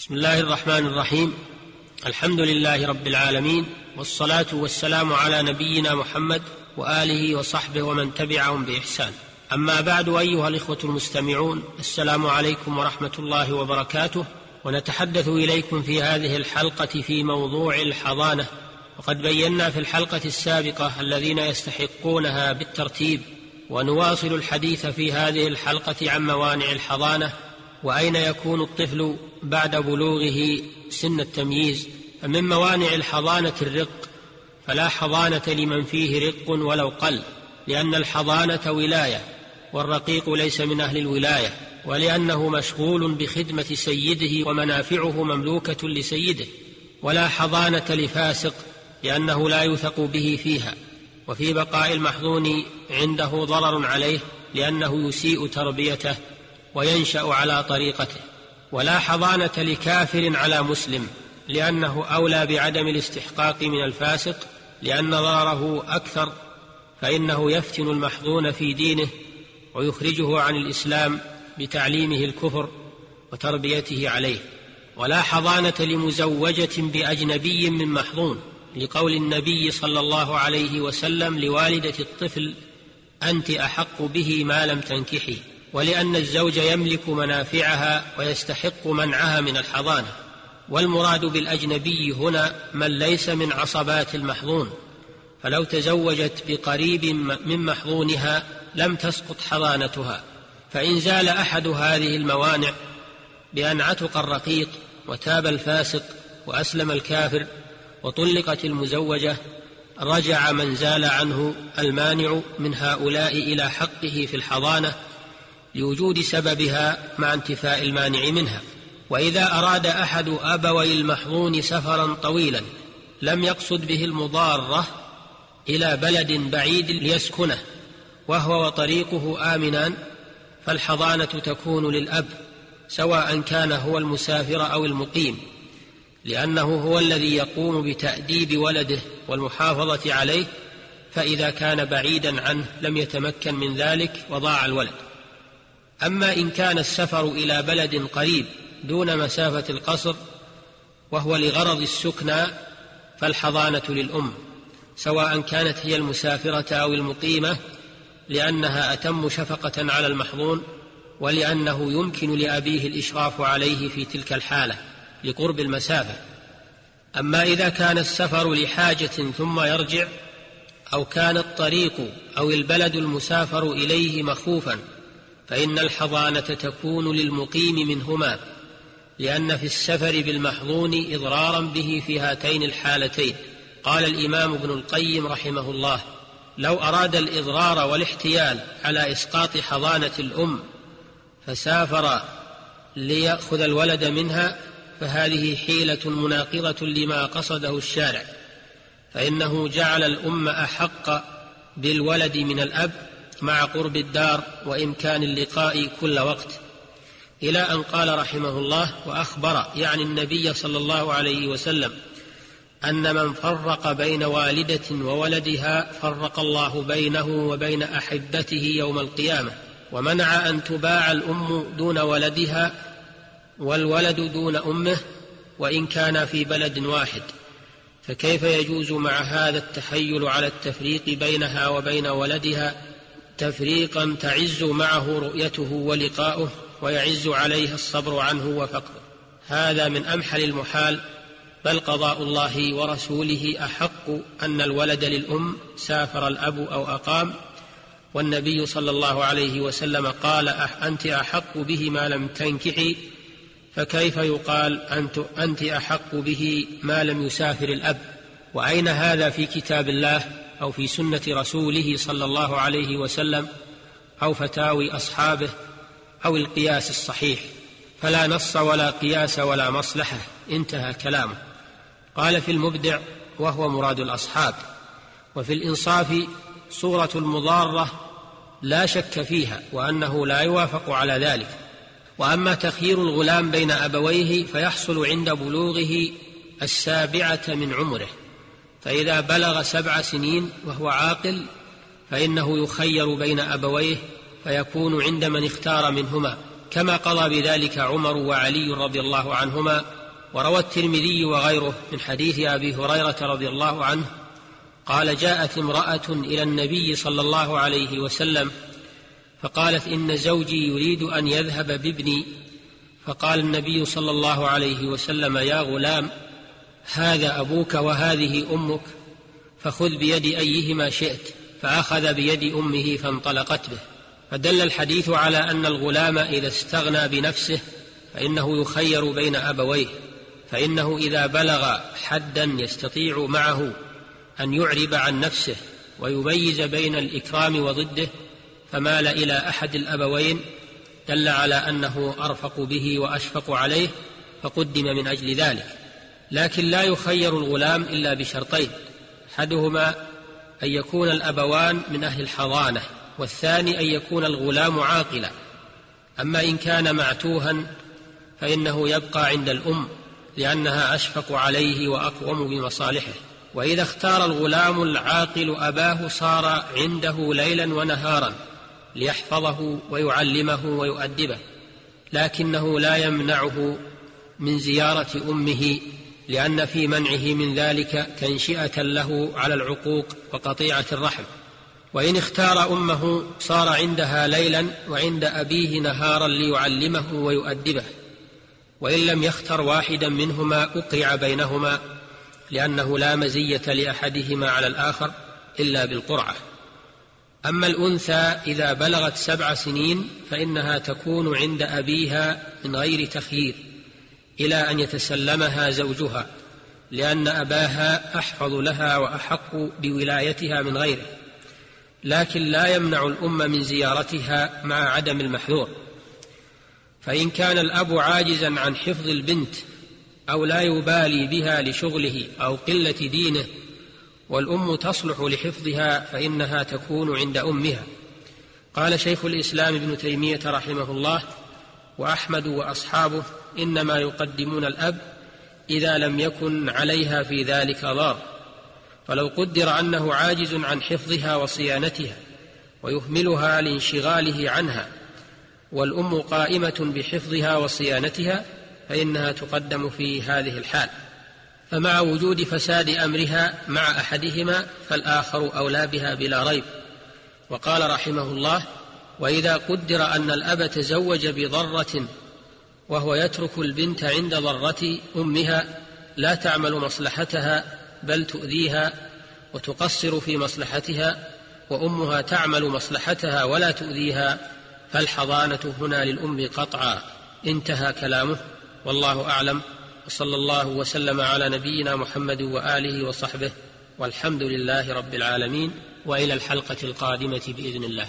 بسم الله الرحمن الرحيم. الحمد لله رب العالمين والصلاة والسلام على نبينا محمد وآله وصحبه ومن تبعهم بإحسان. أما بعد أيها الإخوة المستمعون السلام عليكم ورحمة الله وبركاته. ونتحدث إليكم في هذه الحلقة في موضوع الحضانة. وقد بينا في الحلقة السابقة الذين يستحقونها بالترتيب. ونواصل الحديث في هذه الحلقة عن موانع الحضانة. وأين يكون الطفل بعد بلوغه سن التمييز فمن موانع الحضانة الرق فلا حضانة لمن فيه رق ولو قل لأن الحضانة ولاية والرقيق ليس من أهل الولاية ولأنه مشغول بخدمة سيده ومنافعه مملوكة لسيده ولا حضانة لفاسق لأنه لا يوثق به فيها وفي بقاء المحظون عنده ضرر عليه لأنه يسيء تربيته وينشأ على طريقته. ولا حضانة لكافر على مسلم لأنه أولى بعدم الاستحقاق من الفاسق لأن ضرره أكثر فإنه يفتن المحظون في دينه ويخرجه عن الإسلام بتعليمه الكفر وتربيته عليه. ولا حضانة لمزوجة بأجنبي من محظون لقول النبي صلى الله عليه وسلم لوالدة الطفل أنت أحق به ما لم تنكحي. ولأن الزوج يملك منافعها ويستحق منعها من الحضانة. والمراد بالأجنبي هنا من ليس من عصبات المحظون فلو تزوجت بقريب من محظونها لم تسقط حضانتها. فإن زال أحد هذه الموانع بأن عتق الرقيق وتاب الفاسق وأسلم الكافر وطلقت المزوجة رجع من زال عنه المانع من هؤلاء إلى حقه في الحضانة لوجود سببها مع انتفاء المانع منها. وإذا أراد أحد أبوي المحظون سفرا طويلا لم يقصد به المضارة إلى بلد بعيد ليسكنه وهو وطريقه امنان فالحضانة تكون للأب سواء كان هو المسافر أو المقيم لأنه هو الذي يقوم بتأديب ولده والمحافظة عليه فإذا كان بعيدا عنه لم يتمكن من ذلك وضاع الولد. أما إن كان السفر إلى بلد قريب دون مسافة القصر وهو لغرض السكنى فالحضانة للأم سواء كانت هي المسافرة أو المقيمة لأنها أتم شفقة على المحظون ولأنه يمكن لأبيه الإشراف عليه في تلك الحالة لقرب المسافة. أما إذا كان السفر لحاجة ثم يرجع أو كان الطريق أو البلد المسافر إليه مخوفا فإن الحضانة تكون للمقيم منهما لأن في السفر بالمحظون إضرارا به في هاتين الحالتين. قال الإمام ابن القيم رحمه الله لو أراد الإضرار والاحتيال على إسقاط حضانة الأم فسافر ليأخذ الولد منها فهذه حيلة مناقضة لما قصده الشارع. فإنه جعل الأم أحق بالولد من الأب مع قرب الدار وإمكان اللقاء كل وقت. إلى أن قال رحمه الله وأخبر يعني النبي صلى الله عليه وسلم أن من فرق بين والدة وولدها فرق الله بينه وبين أحبته يوم القيامة ومنع أن تباع الأم دون ولدها والولد دون أمه وإن كان في بلد واحد. فكيف يجوز مع هذا التحيل على التفريق بينها وبين ولدها تفريقا تعز معه رؤيته ولقاؤه ويعز عليه الصبر عنه وفقده. هذا من أمحل المحال بل قضاء الله ورسوله أحق أن الولد للأم سافر الأب أو أقام. والنبي صلى الله عليه وسلم قال أنت أحق به ما لم تنكحي فكيف يقال أنت, أنت أحق به ما لم يسافر الأب؟ وأين هذا في كتاب الله؟ أو في سنة رسوله صلى الله عليه وسلم أو فتاوي أصحابه أو القياس الصحيح فلا نص ولا قياس ولا مصلحة انتهى كلامه. قال في المبدع وهو مراد الأصحاب وفي الإنصاف صورة المضارة لا شك فيها وأنه لا يوافق على ذلك. وأما تخيير الغلام بين أبويه فيحصل عند بلوغه السابعة من عمره. فإذا بلغ سبع سنين وهو عاقل فإنه يخير بين أبويه فيكون عند من اختار منهما كما قضى بذلك عمر وعلي رضي الله عنهما وروى الترمذي وغيره من حديث أبي هريرة رضي الله عنه قال جاءت امرأة إلى النبي صلى الله عليه وسلم فقالت إن زوجي يريد أن يذهب بابني. فقال النبي صلى الله عليه وسلم يا غلام هذا أبوك وهذه أمك فخذ بيد أيهما شئت فأخذ بيد أمه فانطلقت به. فدل الحديث على أن الغلام إذا استغنى بنفسه فإنه يخير بين أبويه فإنه إذا بلغ حدا يستطيع معه أن يعرب عن نفسه ويميز بين الإكرام وضده فمال إلى أحد الأبوين. دل على أنه أرفق به وأشفق عليه فقدم من أجل ذلك. لكن لا يخير الغلام إلا بشرطين. أحدهما أن يكون الأبوان من أهل الحضانة والثاني أن يكون الغلام عاقلا. أما إن كان معتوها فإنه يبقى عند الأم لأنها أشفق عليه وأقوم بمصالحه. وإذا اختار الغلام العاقل أباه صار عنده ليلا ونهارا ليحفظه ويعلمه ويؤدبه لكنه لا يمنعه من زيارة أمه لأن في منعه من ذلك تنشئة له على العقوق وقطيعة الرحم. وإن اختار أمه صار عندها ليلا وعند أبيه نهارا ليعلمه ويؤدبه. وإن لم يختر واحدا منهما أقرع بينهما لأنه لا مزية لأحدهما على الآخر إلا بالقرعة. أما الأنثى إذا بلغت سبع سنين فإنها تكون عند أبيها من غير تخيير. إلى أن يتسلمها زوجها لأن أباها أحفظ لها وأحق بولايتها من غيره. لكن لا يمنع الأم من زيارتها مع عدم المحذور. فإن كان الأب عاجزا عن حفظ البنت أو لا يبالي بها لشغله أو قلة دينه والأم تصلح لحفظها فإنها تكون عند أمها. قال شيخ الإسلام ابن تيمية رحمه الله وأحمد وأصحابه إنما يقدمون الأب إذا لم يكن عليها في ذلك ضار فلو قدر أنه عاجز عن حفظها وصيانتها ويهملها لانشغاله عنها والأم قائمة بحفظها وصيانتها فإنها تقدم في هذه الحال. فمع وجود فساد أمرها مع أحدهما فالآخر أولى بها بلا ريب. وقال رحمه الله وإذا قدر أن الأب تزوج بضرة وهو يترك البنت عند ضرة أمها لا تعمل مصلحتها بل تؤذيها وتقصر في مصلحتها وأمها تعمل مصلحتها ولا تؤذيها فالحضانة هنا للأم قطعا. انتهى كلامه. والله أعلم. وصلى الله وسلم على نبينا محمد وآله وصحبه. والحمد لله رب العالمين. وإلى الحلقة القادمة بإذن الله.